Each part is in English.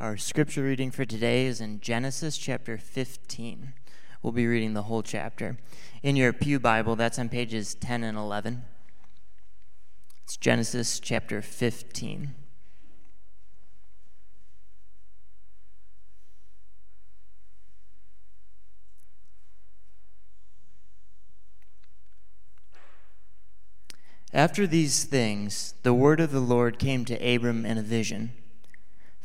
Our scripture reading for today is in Genesis chapter 15. We'll be reading the whole chapter. In your Pew Bible, that's on pages 10 and 11. It's Genesis chapter 15. After these things, the word of the Lord came to Abram in a vision.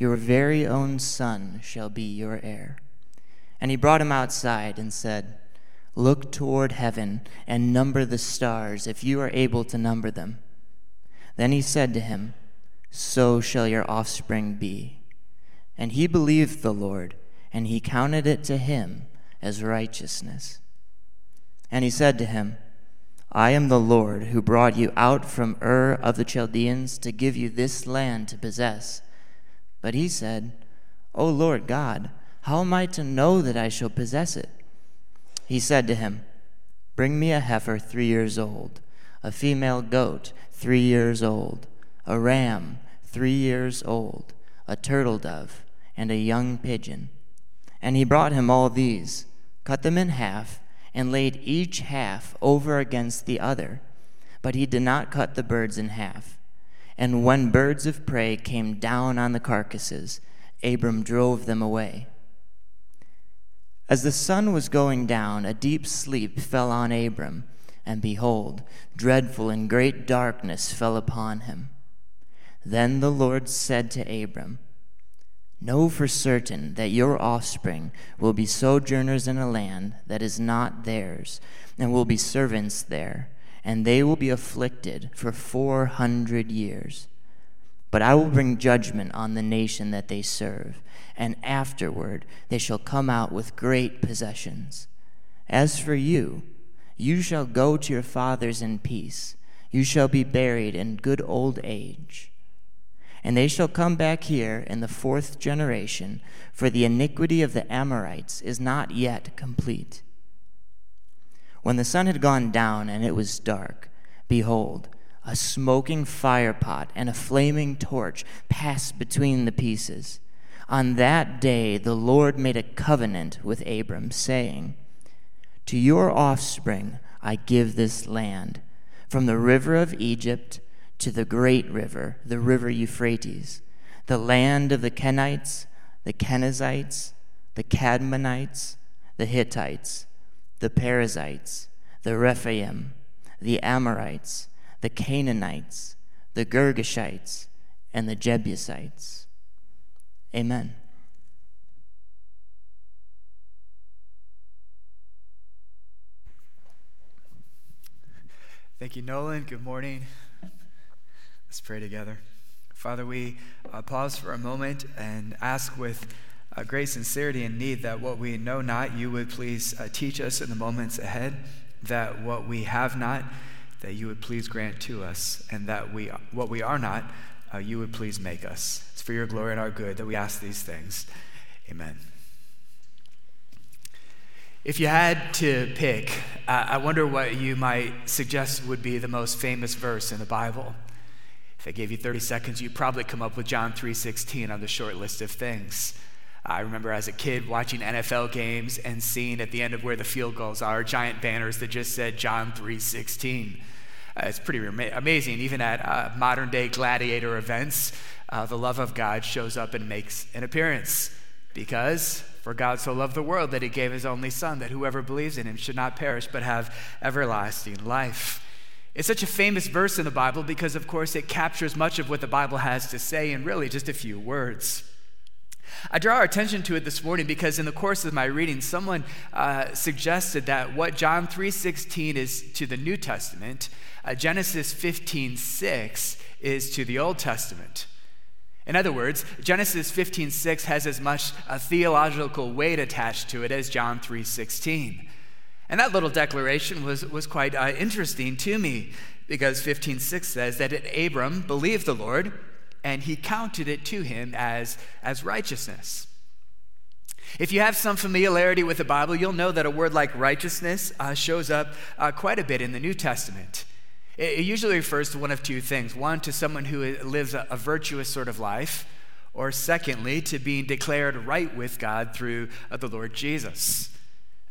your very own son shall be your heir. And he brought him outside and said, Look toward heaven and number the stars, if you are able to number them. Then he said to him, So shall your offspring be. And he believed the Lord, and he counted it to him as righteousness. And he said to him, I am the Lord who brought you out from Ur of the Chaldeans to give you this land to possess. But he said, O Lord God, how am I to know that I shall possess it? He said to him, Bring me a heifer three years old, a female goat three years old, a ram three years old, a turtle dove, and a young pigeon. And he brought him all these, cut them in half, and laid each half over against the other. But he did not cut the birds in half. And when birds of prey came down on the carcasses, Abram drove them away. As the sun was going down, a deep sleep fell on Abram, and behold, dreadful and great darkness fell upon him. Then the Lord said to Abram, Know for certain that your offspring will be sojourners in a land that is not theirs, and will be servants there and they will be afflicted for 400 years. But I will bring judgment on the nation that they serve, and afterward they shall come out with great possessions. As for you, you shall go to your fathers in peace. You shall be buried in good old age. And they shall come back here in the fourth generation, for the iniquity of the Amorites is not yet complete. When the sun had gone down and it was dark, behold, a smoking firepot and a flaming torch passed between the pieces. On that day the Lord made a covenant with Abram, saying, To your offspring I give this land, from the river of Egypt to the great river, the river Euphrates, the land of the Kenites, the Kenizzites, the Cadmonites, the Hittites the Perizzites, the Rephaim, the Amorites, the Canaanites, the Girgashites, and the Jebusites. Amen. Thank you, Nolan. Good morning. Let's pray together. Father, we uh, pause for a moment and ask with uh, great sincerity and need that what we know not, you would please uh, teach us in the moments ahead, that what we have not, that you would please grant to us, and that we, what we are not, uh, you would please make us. It's for your glory and our good that we ask these things. Amen. If you had to pick, uh, I wonder what you might suggest would be the most famous verse in the Bible. If I gave you 30 seconds, you'd probably come up with John 3:16 on the short list of things. I remember as a kid watching NFL games and seeing at the end of where the field goals are giant banners that just said John 3:16. Uh, it's pretty amazing. Even at uh, modern day gladiator events, uh, the love of God shows up and makes an appearance. Because for God so loved the world that he gave his only Son, that whoever believes in him should not perish but have everlasting life. It's such a famous verse in the Bible because, of course, it captures much of what the Bible has to say in really just a few words. I draw our attention to it this morning because in the course of my reading, someone uh, suggested that what John 3.16 is to the New Testament, uh, Genesis 15.6 is to the Old Testament. In other words, Genesis 15:6 has as much a theological weight attached to it as John 3:16. And that little declaration was, was quite uh, interesting to me because 15:6 says that Abram believed the Lord and he counted it to him as, as righteousness. If you have some familiarity with the Bible, you'll know that a word like righteousness uh, shows up uh, quite a bit in the New Testament. It usually refers to one of two things one, to someone who lives a, virtuous sort of life, or secondly, to being declared right with God through uh, the Lord Jesus.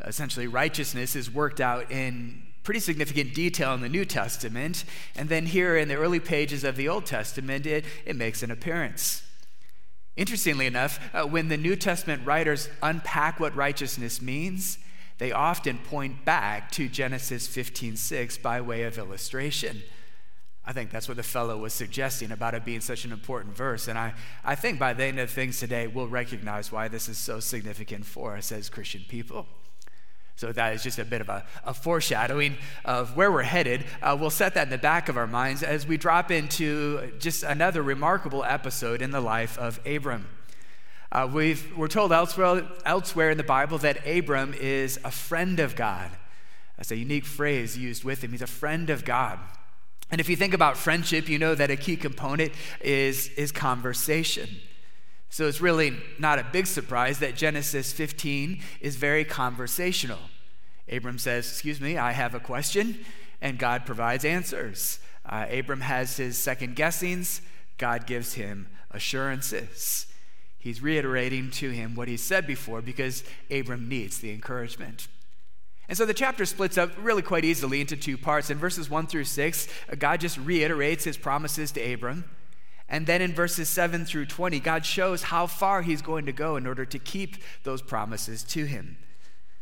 Essentially, righteousness is worked out in pretty significant detail in the New Testament, and then here in the early pages of the Old Testament, it, it makes an appearance. Interestingly enough, uh, when the New Testament writers unpack what righteousness means, they often point back to Genesis 15:6 by way of illustration. I think that's what the fellow was suggesting about it being such an important verse. And I, I think by the end of things today, we'll recognize why this is so significant for us as Christian people. So that is just a bit of a, a foreshadowing of where we're headed. Uh, we'll set that in the back of our minds as we drop into just another remarkable episode in the life of Abram. Uh, we are told elsewhere, elsewhere in the Bible that Abram is a friend of God. That's a unique phrase used with him. He's a friend of God. And if you think about friendship, you know that a key component is, is conversation. So it's really not a big surprise that Genesis 15 is very conversational. Abram says, Excuse me, I have a question, and God provides answers. Uh, Abram has his second guessings, God gives him assurances. He's reiterating to him what he said before because Abram needs the encouragement. And so the chapter splits up really quite easily into two parts. In verses 1 through 6, God just reiterates his promises to Abram. And then in verses 7 through 20, God shows how far he's going to go in order to keep those promises to him.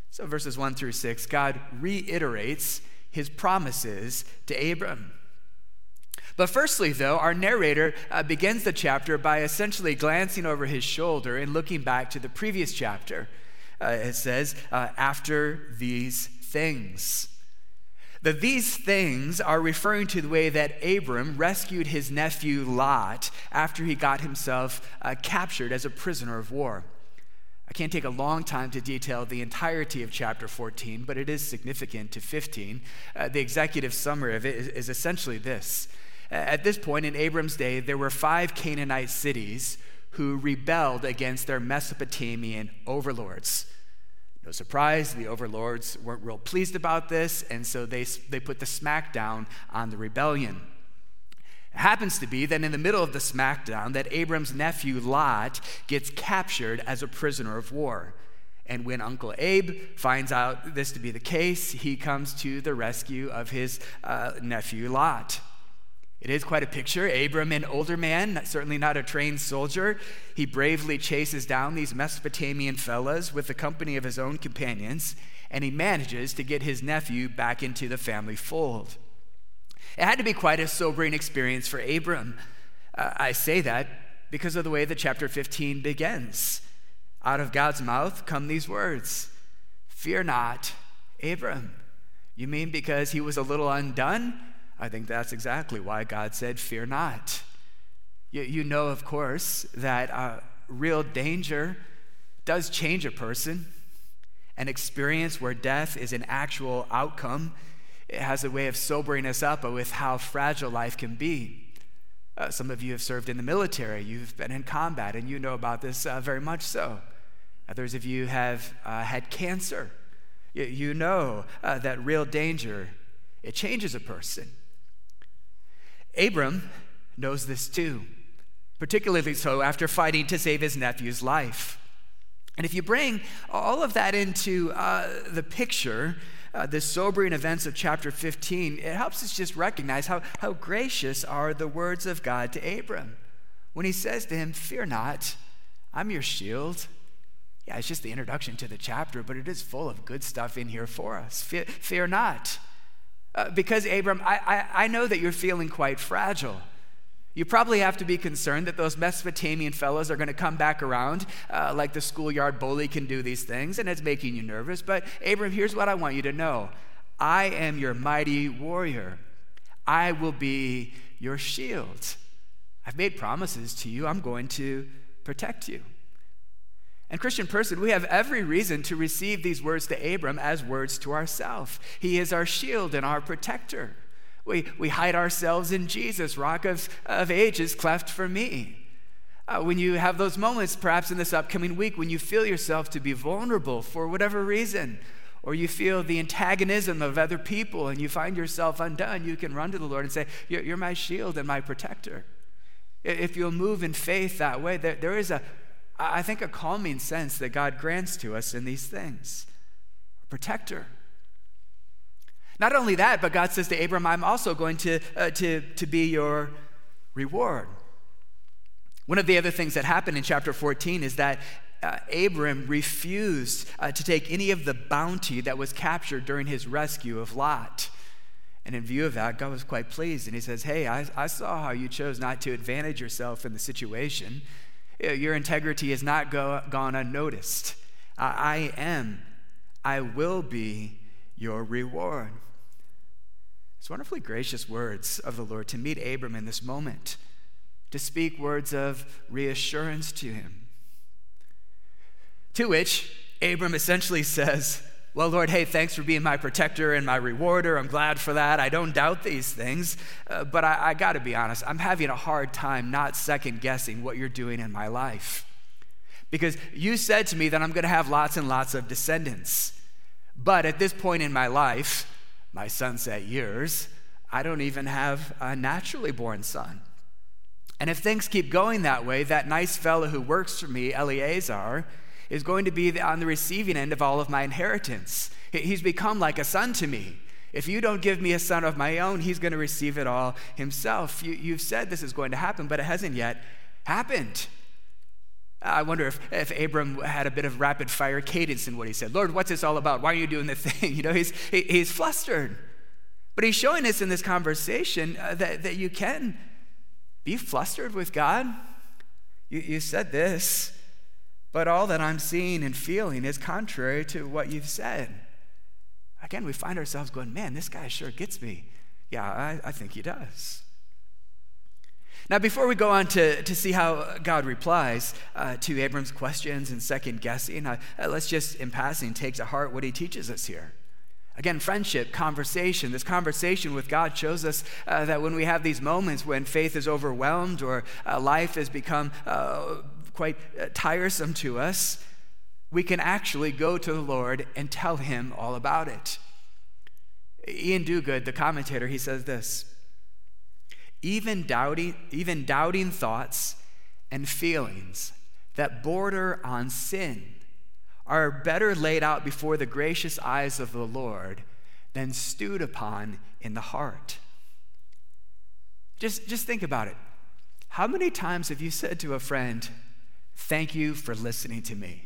So, verses 1 through 6, God reiterates his promises to Abram. But firstly, though, our narrator uh, begins the chapter by essentially glancing over his shoulder and looking back to the previous chapter. Uh, it says, uh, after these things. The these things are referring to the way that Abram rescued his nephew Lot after he got himself uh, captured as a prisoner of war. I can't take a long time to detail the entirety of chapter 14, but it is significant to 15. Uh, the executive summary of it is, is essentially this at this point in Abram's day, there were five Canaanite cities who rebelled against their Mesopotamian overlords. No surprise, the overlords weren't real pleased about this, and so they, they put the smackdown on the rebellion. It happens to be that in the middle of the smackdown, that Abram's nephew Lot gets captured as a prisoner of war. And when Uncle Abe finds out this to be the case, he comes to the rescue of his uh, nephew Lot. It is quite a picture. Abram, an older man, certainly not a trained soldier, he bravely chases down these Mesopotamian fellows with the company of his own companions, and he manages to get his nephew back into the family fold. It had to be quite a sobering experience for Abram. Uh, I say that because of the way that chapter 15 begins. Out of God's mouth come these words Fear not, Abram. You mean because he was a little undone? I think that's exactly why God said, Fear not. You, you know, of course, that uh, real danger does change a person. An experience where death is an actual outcome. It has a way of sobering us up with how fragile life can be. Uh, some of you have served in the military, you've been in combat, and you know about this uh, very much so. Others of you have uh, had cancer. You, you know uh, that real danger, it changes a person. Abram knows this too, particularly so after fighting to save his nephew's life. And if you bring all of that into uh, the picture, uh, the sobering events of chapter 15, it helps us just recognize how, how gracious are the words of God to Abram. When he says to him, Fear not, I'm your shield. Yeah, it's just the introduction to the chapter, but it is full of good stuff in here for us. Fear, fear not. Uh, because, Abram, I, I, I know that you're feeling quite fragile. You probably have to be concerned that those Mesopotamian fellows are going to come back around uh, like the schoolyard bully can do these things, and it's making you nervous. But, Abram, here's what I want you to know I am your mighty warrior, I will be your shield. I've made promises to you. I'm going to protect you. And, Christian person, we have every reason to receive these words to Abram as words to ourselves. He is our shield and our protector. We, we hide ourselves in Jesus, rock of, of ages, cleft for me. Uh, when you have those moments, perhaps in this upcoming week, when you feel yourself to be vulnerable for whatever reason, or you feel the antagonism of other people and you find yourself undone, you can run to the Lord and say, You're, you're my shield and my protector. If you'll move in faith that way, there, there is a, I think, a calming sense that God grants to us in these things. A protector. Not only that, but God says to Abram, I'm also going to, uh, to, to be your reward. One of the other things that happened in chapter 14 is that uh, Abram refused uh, to take any of the bounty that was captured during his rescue of Lot. And in view of that, God was quite pleased. And he says, Hey, I, I saw how you chose not to advantage yourself in the situation. Uh, your integrity has not go, gone unnoticed. I, I am, I will be your reward. It's wonderfully gracious words of the Lord to meet Abram in this moment to speak words of reassurance to him. To which Abram essentially says, Well, Lord, hey, thanks for being my protector and my rewarder. I'm glad for that. I don't doubt these things. Uh, but I, I got to be honest, I'm having a hard time not second guessing what you're doing in my life. Because you said to me that I'm going to have lots and lots of descendants. But at this point in my life, my sunset years, I don't even have a naturally born son. And if things keep going that way, that nice fellow who works for me, Eliezer, is going to be on the receiving end of all of my inheritance. He's become like a son to me. If you don't give me a son of my own, he's going to receive it all himself. You, have said this is going to happen, but it hasn't yet happened. I wonder if, if Abram had a bit of rapid fire cadence in what he said. Lord, what's this all about? Why are you doing this thing? You know, he's, he, he's flustered. But he's showing us in this conversation uh, that, that you can be flustered with God? You, you said this, but all that I'm seeing and feeling is contrary to what you've said. Again, we find ourselves going, man, this guy sure gets me. Yeah, I, I think he does. Now, before we go on to, to see how God replies uh, to Abram's questions and second guessing, uh, let's just, in passing, take to heart what he teaches us here. Again, friendship, conversation. This conversation with God shows us uh, that when we have these moments when faith is overwhelmed or uh, life has become uh, quite uh, tiresome to us, we can actually go to the Lord and tell Him all about it. Iain Duguid, the commentator, he says this even doubting, even doubting thoughts and feelings that border on sin are better laid out before the gracious eyes of the Lord than stewed upon in the heart. Just, just think about it. How many times have you said to a friend, Thank you for listening to me?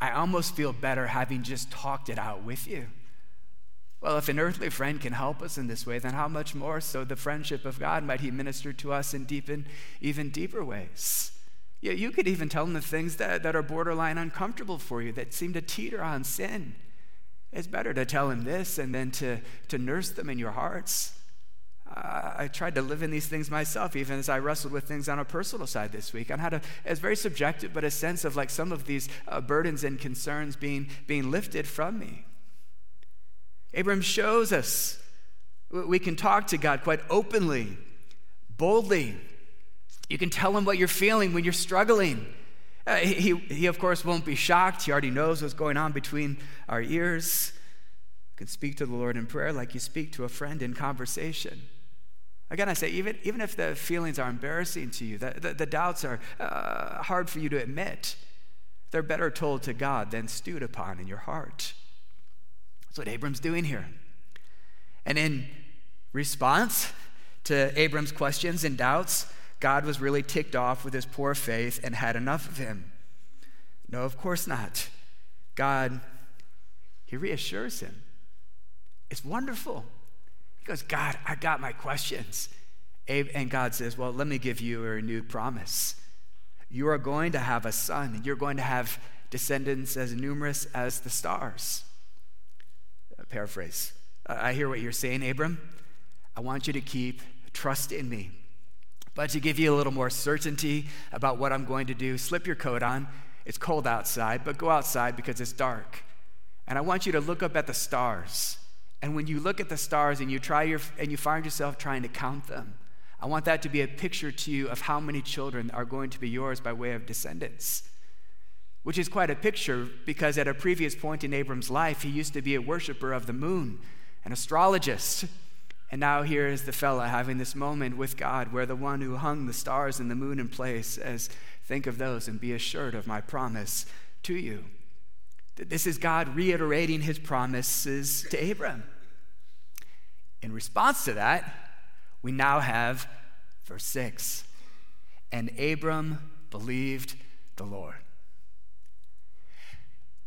I almost feel better having just talked it out with you. Well, if an earthly friend can help us in this way, then how much more so the friendship of God might He minister to us in deepen, even deeper ways? Yeah, you could even tell them the things that, that are borderline uncomfortable for you, that seem to teeter on sin. It's better to tell him this and then to, to nurse them in your hearts. I tried to live in these things myself, even as I wrestled with things on a personal side this week, on how to, it's very subjective, but a sense of like some of these uh, burdens and concerns being, being lifted from me. Abram shows us we can talk to God quite openly, boldly, you can tell him what you're feeling when you're struggling. Uh, he, he, of course, won't be shocked. He already knows what's going on between our ears. You can speak to the Lord in prayer like you speak to a friend in conversation. Again, I say, even, even if the feelings are embarrassing to you, the, the, the doubts are uh, hard for you to admit, they're better told to God than stewed upon in your heart. That's what Abram's doing here. And in response to Abram's questions and doubts, God was really ticked off with his poor faith and had enough of him. No, of course not. God, he reassures him. It's wonderful. Goes, God, I got my questions. And God says, Well, let me give you a renewed promise. You are going to have a son, and you're going to have descendants as numerous as the stars. A paraphrase. I hear what you're saying, Abram. I want you to keep trust in me. But to give you a little more certainty about what I'm going to do, slip your coat on. It's cold outside, but go outside because it's dark. And I want you to look up at the stars. And when you look at the stars and you try your and you find yourself trying to count them, I want that to be a picture to you of how many children are going to be yours by way of descendants. Which is quite a picture because at a previous point in Abram's life, he used to be a worshiper of the moon, an astrologist. And now here is the fella having this moment with God where the one who hung the stars and the moon in place says, Think of those and be assured of my promise to you. This is God reiterating his promises to Abram. In response to that, we now have verse 6 And Abram believed the Lord.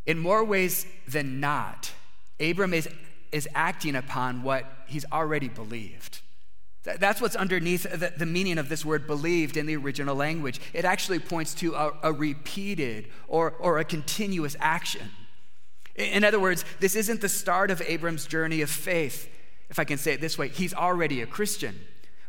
In more ways than not, Abram is is acting upon what he's already believed. That's what's underneath the, the, meaning of this word believed in the original language. It actually points to a, a repeated or, or a continuous action. In other words, this isn't the start of Abram's journey of faith. If I can say it this way, he's already a Christian.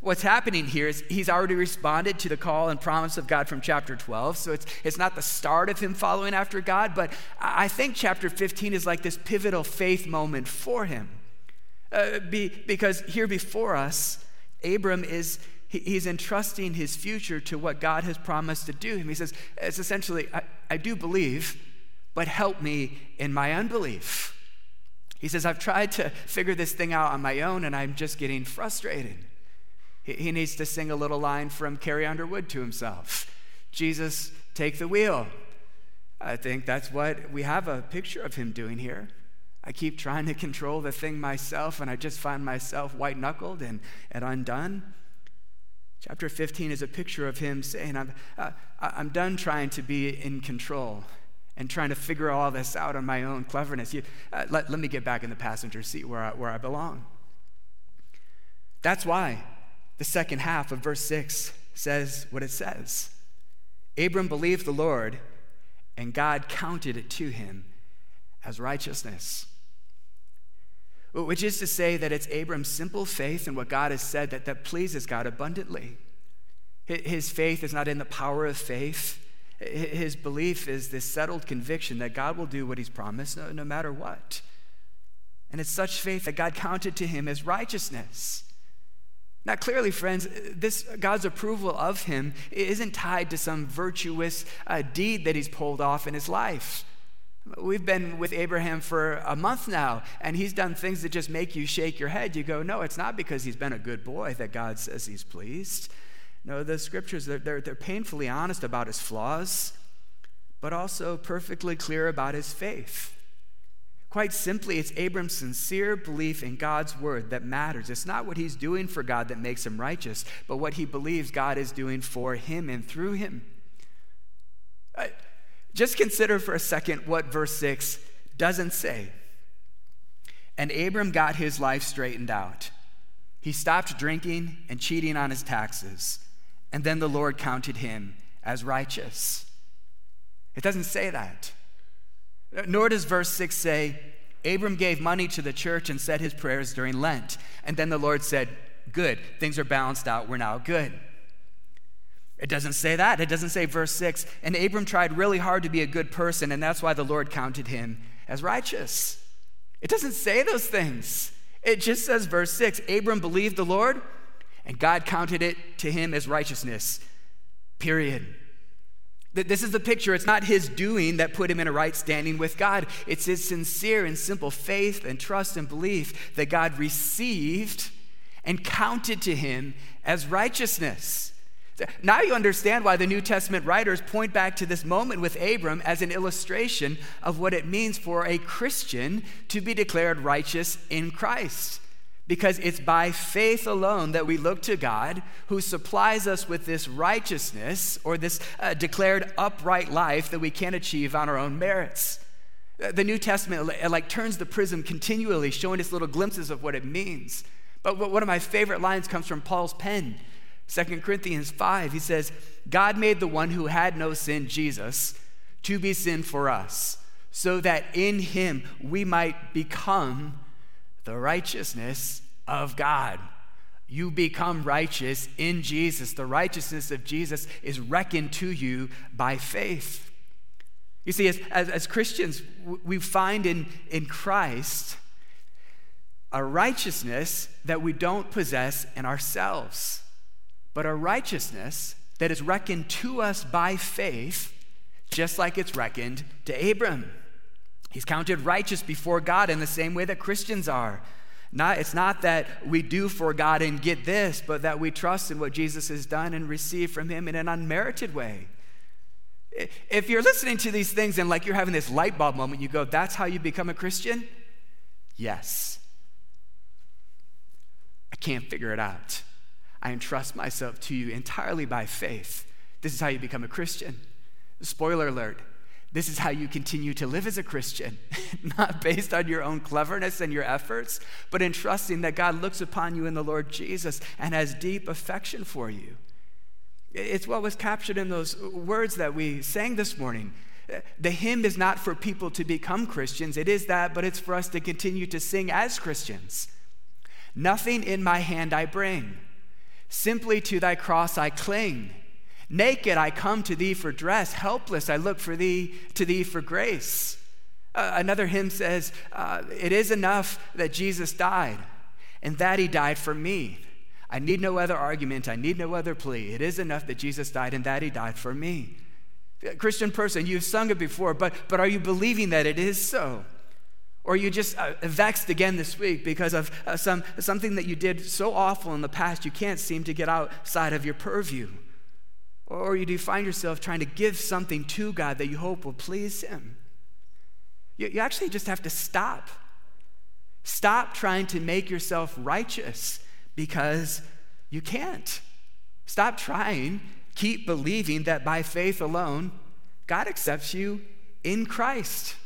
What's happening here is he's already responded to the call and promise of God from chapter 12. So it's, it's not the start of him following after God, but I think chapter 15 is like this pivotal faith moment for him. Uh, be, because here before us, Abram is he, he's entrusting his future to what God has promised to do him. He says, it's essentially, I, I do believe, but help me in my unbelief. He says, I've tried to figure this thing out on my own and I'm just getting frustrated. He needs to sing a little line from Carrie Underwood to himself Jesus, take the wheel. I think that's what we have a picture of him doing here. I keep trying to control the thing myself, and I just find myself white knuckled and, and undone. Chapter 15 is a picture of him saying, I'm, uh, I'm done trying to be in control and trying to figure all this out on my own cleverness. You, uh, let, let me get back in the passenger seat where I, where I belong. That's why the second half of verse 6 says what it says Abram believed the Lord, and God counted it to him as righteousness. Which is to say that it's Abram's simple faith in what God has said that, that pleases God abundantly. His faith is not in the power of faith. His belief is this settled conviction that God will do what he's promised no, no matter what. And it's such faith that God counted to him as righteousness. Now, clearly, friends, this God's approval of him isn't tied to some virtuous uh, deed that he's pulled off in his life. We've been with Abraham for a month now, and he's done things that just make you shake your head. You go, no, it's not because he's been a good boy that God says he's pleased. No, the scriptures, they're, they're, they're painfully honest about his flaws, but also perfectly clear about his faith. Quite simply, it's Abram's sincere belief in God's word that matters. It's not what he's doing for God that makes him righteous, but what he believes God is doing for him and through him. Uh, just consider for a second what verse 6 doesn't say. And Abram got his life straightened out. He stopped drinking and cheating on his taxes, and then the Lord counted him as righteous. It doesn't say that. Nor does verse 6 say, Abram gave money to the church and said his prayers during Lent. And then the Lord said, Good, things are balanced out, we're now good. It doesn't say that. It doesn't say, verse 6, and Abram tried really hard to be a good person, and that's why the Lord counted him as righteous. It doesn't say those things. It just says, verse 6, Abram believed the Lord, and God counted it to him as righteousness. Period. This is the picture. It's not his doing that put him in a right standing with God. It's his sincere and simple faith and trust and belief that God received and counted to him as righteousness. Now you understand why the New Testament writers point back to this moment with Abram as an illustration of what it means for a Christian to be declared righteous in Christ because it's by faith alone that we look to God who supplies us with this righteousness or this uh, declared upright life that we can't achieve on our own merits. Uh, the New Testament like turns the prism continually, showing us little glimpses of what it means. But one of my favorite lines comes from Paul's pen, 2 Corinthians 5. He says, God made the one who had no sin, Jesus, to be sin for us, so that in him we might become the righteousness of God. You become righteous in Jesus. The righteousness of Jesus is reckoned to you by faith. You see, as, as, as Christians, we find in, in Christ a righteousness that we don't possess in ourselves, but a righteousness that is reckoned to us by faith, just like it's reckoned to Abram. He's counted righteous before God in the same way that Christians are. Not, it's not that we do for God and get this, but that we trust in what Jesus has done and receive from Him in an unmerited way. If you're listening to these things and like you're having this light bulb moment, you go, that's how you become a Christian? Yes. I can't figure it out. I entrust myself to you entirely by faith. This is how you become a Christian. Spoiler alert this is how you continue to live as a Christian, not based on your own cleverness and your efforts, but in trusting that God looks upon you in the Lord Jesus and has deep affection for you. It's what was captured in those words that we sang this morning. Uh, the hymn is not for people to become Christians, it is that, but it's for us to continue to sing as Christians. Nothing in my hand I bring, simply to thy cross I cling. Naked I come to thee for dress, helpless I look for thee to thee for grace. Uh, another hymn says, uh, It is enough that Jesus died, and that he died for me. I need no other argument, I need no other plea. It is enough that Jesus died, and that he died for me. Christian person, you've sung it before, but, but are you believing that it is so? Or are you just uh, vexed again this week because of uh, some, something that you did so awful in the past you can't seem to get outside of your purview? Or you do find yourself trying to give something to God that you hope will please Him? You, you actually just have to stop. Stop trying to make yourself righteous because you can't. Stop trying. Keep believing that by faith alone, God accepts you in Christ.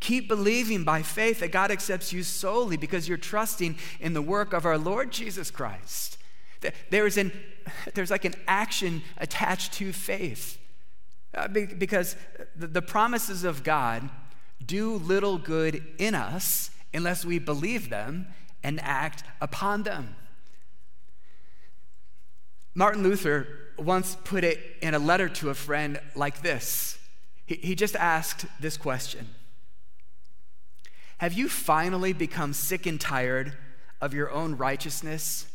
Keep believing by faith that God accepts you solely because you're trusting in the work of our Lord Jesus Christ. There is an, there's like an action attached to faith. Uh, because the, the promises of God do little good in us unless we believe them and act upon them. Martin Luther once put it in a letter to a friend like this. He, he just asked this question Have you finally become sick and tired of your own righteousness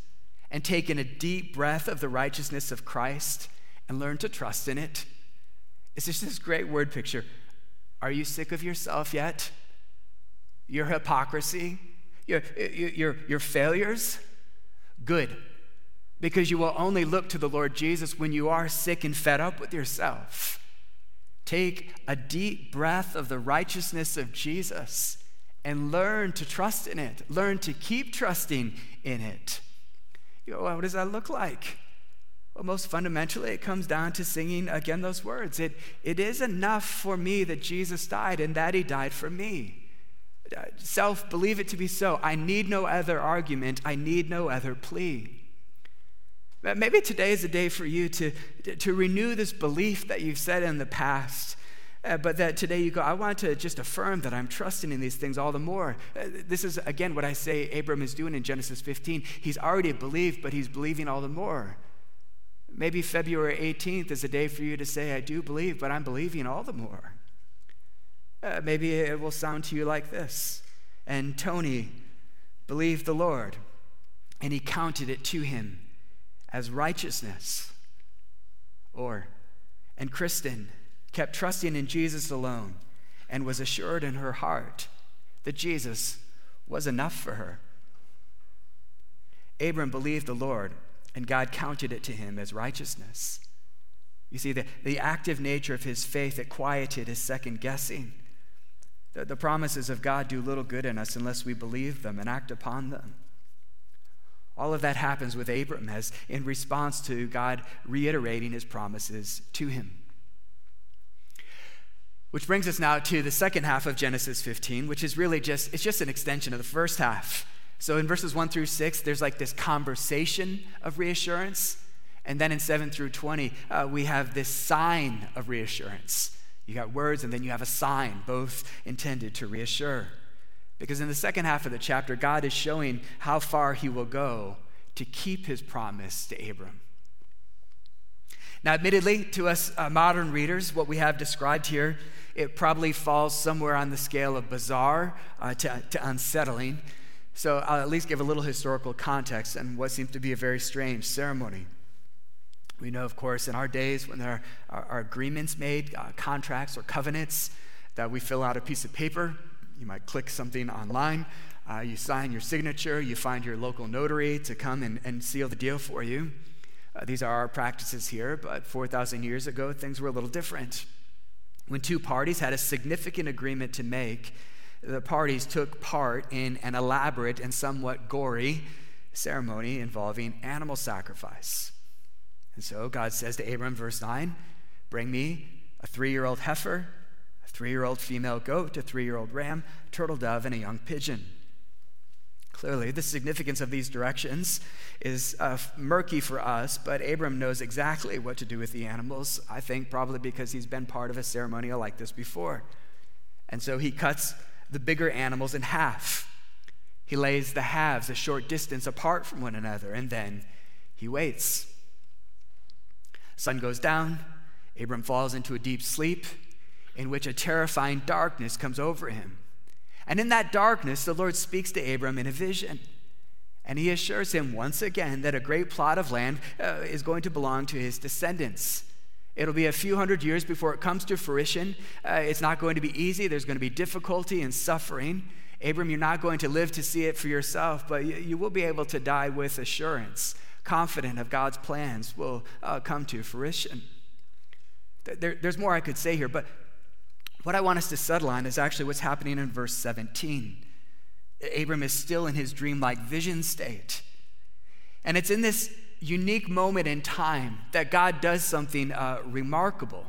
and taken a deep breath of the righteousness of Christ and learned to trust in it. It's just this great word picture. Are you sick of yourself yet? Your hypocrisy, your, your, your failures? Good, because you will only look to the Lord Jesus when you are sick and fed up with yourself. Take a deep breath of the righteousness of Jesus and learn to trust in it. Learn to keep trusting in it. You go, well, what does that look like? Well, most fundamentally, it comes down to singing again those words. It, it is enough for me that Jesus died and that he died for me. Uh, self, believe it to be so. I need no other argument, I need no other plea. Maybe today is a day for you to, to renew this belief that you've said in the past uh, but that today you go, I want to just affirm that I'm trusting in these things all the more. Uh, this is, again, what I say Abram is doing in Genesis 15. He's already believed, but he's believing all the more. Maybe February 18th is a day for you to say, I do believe, but I'm believing all the more. Uh, maybe it will sound to you like this. And Tony believed the Lord, and he counted it to him as righteousness. Or, and Kristen kept trusting in Jesus alone, and was assured in her heart that Jesus was enough for her. Abram believed the Lord, and God counted it to him as righteousness. You see, the, the active nature of his faith that quieted his second guessing. The, the promises of God do little good in us unless we believe them and act upon them. All of that happens with Abram as in response to God reiterating his promises to him. Which brings us now to the second half of Genesis 15, which is really just it's just an extension of the first half. So in verses 1 through 6, there's like this conversation of reassurance. And then in 7 through 20, uh, we have this sign of reassurance. You got words and then you have a sign, both intended to reassure. Because in the second half of the chapter, God is showing how far he will go to keep his promise to Abram. Now, admittedly, to us uh, modern readers, what we have described here, it probably falls somewhere on the scale of bizarre uh, to, to unsettling. So I'll at least give a little historical context and what seems to be a very strange ceremony. We know, of course, in our days when there are, are agreements made, uh, contracts or covenants, that we fill out a piece of paper. You might click something online. Uh, you sign your signature. You find your local notary to come and, and seal the deal for you. Uh, these are our practices here, but 4,000 years ago, things were a little different. When two parties had a significant agreement to make, the parties took part in an elaborate and somewhat gory ceremony involving animal sacrifice. And so God says to Abram, verse 9, Bring me a three year old heifer, a three year old female goat, a three year old ram, a turtle dove, and a young pigeon. Clearly, the significance of these directions is uh, murky for us, but Abram knows exactly what to do with the animals, I think probably because he's been part of a ceremonial like this before. And so he cuts the bigger animals in half. He lays the halves a short distance apart from one another, and then he waits. Sun goes down, Abram falls into a deep sleep in which a terrifying darkness comes over him. And in that darkness, the Lord speaks to Abram in a vision. And he assures him once again that a great plot of land uh, is going to belong to his descendants. It'll be a few hundred years before it comes to fruition. Uh, it's not going to be easy. There's going to be difficulty and suffering. Abram, you're not going to live to see it for yourself, but you, you will be able to die with assurance, confident of God's plans will uh, come to fruition. There, there's more I could say here, but what I want us to settle on is actually what's happening in verse 17. Abram is still in his dreamlike vision state. And it's in this unique moment in time that God does something uh, remarkable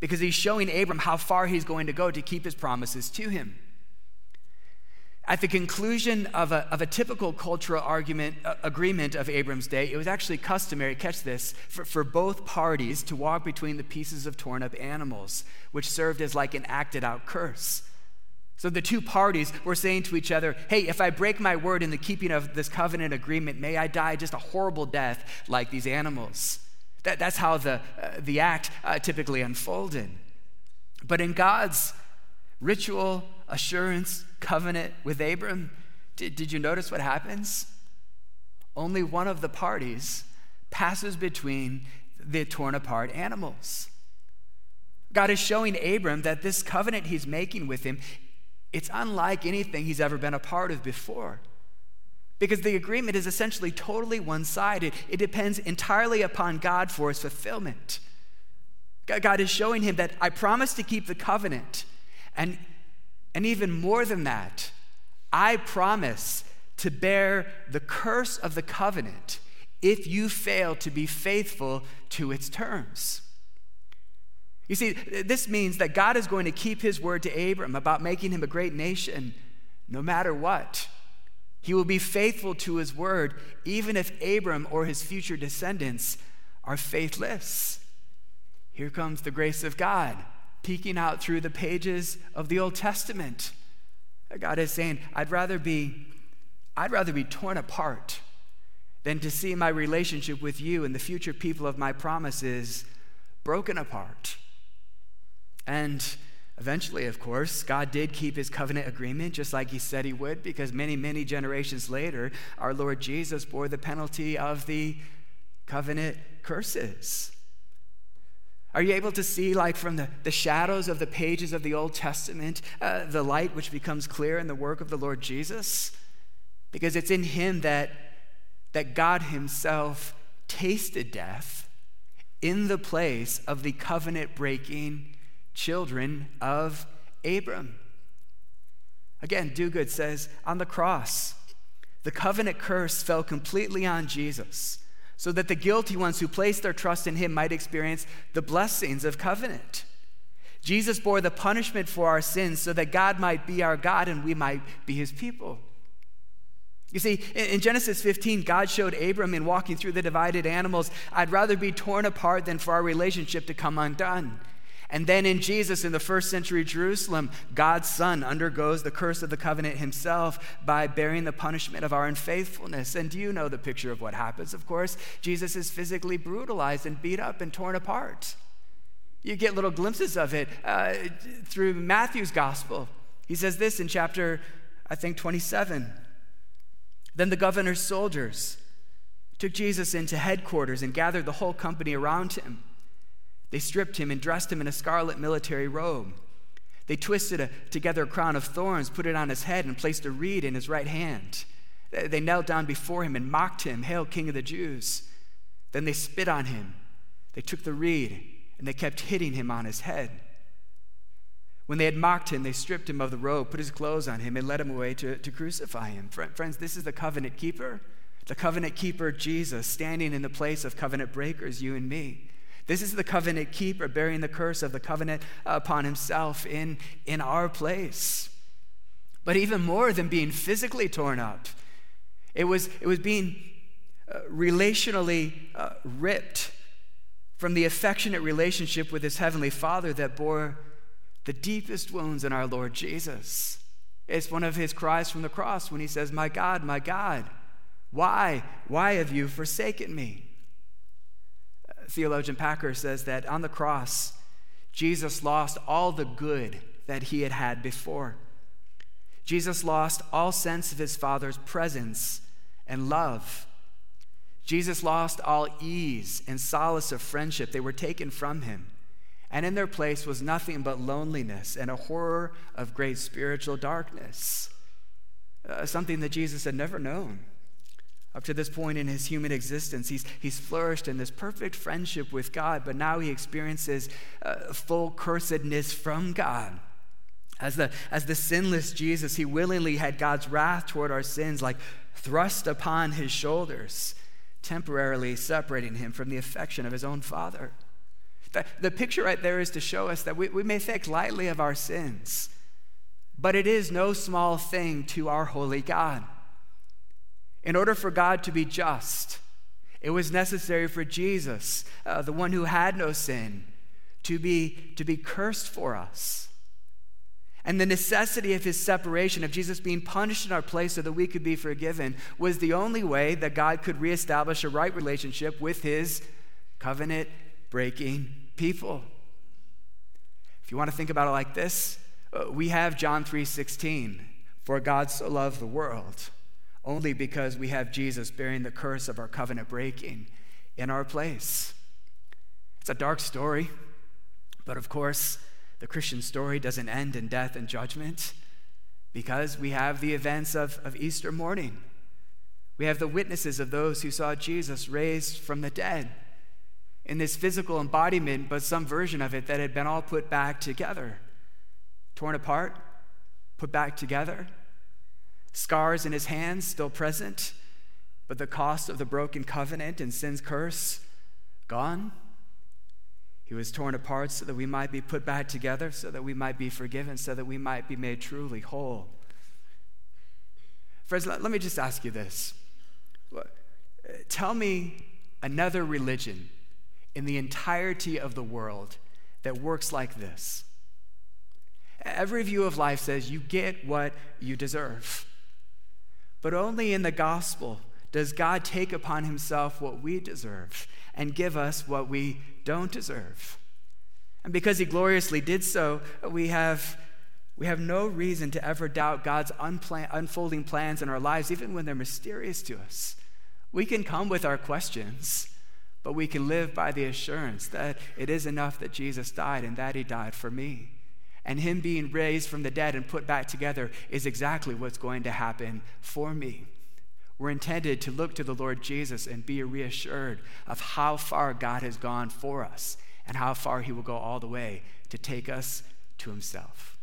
because he's showing Abram how far he's going to go to keep his promises to him. At the conclusion of a, of a typical cultural argument, uh, agreement of Abram's day, it was actually customary, catch this, for, for both parties to walk between the pieces of torn up animals, which served as like an acted out curse. So the two parties were saying to each other, Hey, if I break my word in the keeping of this covenant agreement, may I die just a horrible death like these animals. That, that's how the, uh, the act uh, typically unfolded. But in God's ritual assurance covenant with Abram, did, did you notice what happens? Only one of the parties passes between the torn apart animals. God is showing Abram that this covenant he's making with him, it's unlike anything he's ever been a part of before. Because the agreement is essentially totally one sided. It depends entirely upon God for its fulfillment. God is showing him that I promise to keep the covenant. And, and even more than that, I promise to bear the curse of the covenant if you fail to be faithful to its terms. You see, this means that God is going to keep his word to Abram about making him a great nation no matter what. He will be faithful to his word, even if Abram or his future descendants are faithless. Here comes the grace of God peeking out through the pages of the Old Testament. God is saying, I'd rather be, I'd rather be torn apart than to see my relationship with you and the future people of my promises broken apart. And eventually, of course, God did keep his covenant agreement just like he said he would, because many, many generations later, our Lord Jesus bore the penalty of the covenant curses. Are you able to see, like from the, the shadows of the pages of the Old Testament, uh, the light which becomes clear in the work of the Lord Jesus? Because it's in Him that, that God Himself tasted death in the place of the covenant breaking children of Abram. Again, Duguid says on the cross, the covenant curse fell completely on Jesus so that the guilty ones who placed their trust in him might experience the blessings of covenant. Jesus bore the punishment for our sins so that God might be our God and we might be his people. You see, in Genesis 15, God showed Abram in walking through the divided animals, I'd rather be torn apart than for our relationship to come undone. And then in Jesus, in the first century Jerusalem, God's Son undergoes the curse of the covenant himself by bearing the punishment of our unfaithfulness. And do you know the picture of what happens? Of course, Jesus is physically brutalized and beat up and torn apart. You get little glimpses of it uh, through Matthew's gospel. He says this in chapter, I think, 27. Then the governor's soldiers took Jesus into headquarters and gathered the whole company around him. They stripped him and dressed him in a scarlet military robe. They twisted a, together a crown of thorns, put it on his head, and placed a reed in his right hand. They knelt down before him and mocked him, Hail, King of the Jews. Then they spit on him. They took the reed and they kept hitting him on his head. When they had mocked him, they stripped him of the robe, put his clothes on him, and led him away to, to crucify him. Friends, this is the covenant keeper, the covenant keeper Jesus, standing in the place of covenant breakers, you and me. This is the covenant keeper bearing the curse of the covenant upon himself in, in our place. But even more than being physically torn up, it was, it was being uh, relationally uh, ripped from the affectionate relationship with his heavenly Father that bore the deepest wounds in our Lord Jesus. It's one of his cries from the cross when he says, My God, my God, why, why have you forsaken me? Theologian Packer says that on the cross, Jesus lost all the good that he had had before. Jesus lost all sense of his Father's presence and love. Jesus lost all ease and solace of friendship. They were taken from him. And in their place was nothing but loneliness and a horror of great spiritual darkness, uh, something that Jesus had never known. Up to this point in his human existence, he's, he's flourished in this perfect friendship with God, but now he experiences uh, full cursedness from God. As the, as the sinless Jesus, he willingly had God's wrath toward our sins like thrust upon his shoulders, temporarily separating him from the affection of his own Father. The, the picture right there is to show us that we, we may think lightly of our sins, but it is no small thing to our holy God. In order for God to be just, it was necessary for Jesus, uh, the one who had no sin, to be, to be cursed for us. And the necessity of his separation, of Jesus being punished in our place so that we could be forgiven, was the only way that God could reestablish a right relationship with his covenant breaking people. If you want to think about it like this, uh, we have John 3:16, for God so loved the world only because we have Jesus bearing the curse of our covenant breaking in our place. It's a dark story, but of course, the Christian story doesn't end in death and judgment because we have the events of, of Easter morning. We have the witnesses of those who saw Jesus raised from the dead in this physical embodiment, but some version of it that had been all put back together, torn apart, put back together scars in his hands still present, but the cost of the broken covenant and sin's curse gone. He was torn apart so that we might be put back together, so that we might be forgiven, so that we might be made truly whole. Friends, let, let me just ask you this. Uh, tell me another religion in the entirety of the world that works like this. Every view of life says you get what you deserve. But only in the gospel does God take upon himself what we deserve and give us what we don't deserve. And because he gloriously did so, we have, we have no reason to ever doubt God's unfolding plans in our lives, even when they're mysterious to us. We can come with our questions, but we can live by the assurance that it is enough that Jesus died and that he died for me and him being raised from the dead and put back together is exactly what's going to happen for me. We're intended to look to the Lord Jesus and be reassured of how far God has gone for us and how far he will go all the way to take us to himself.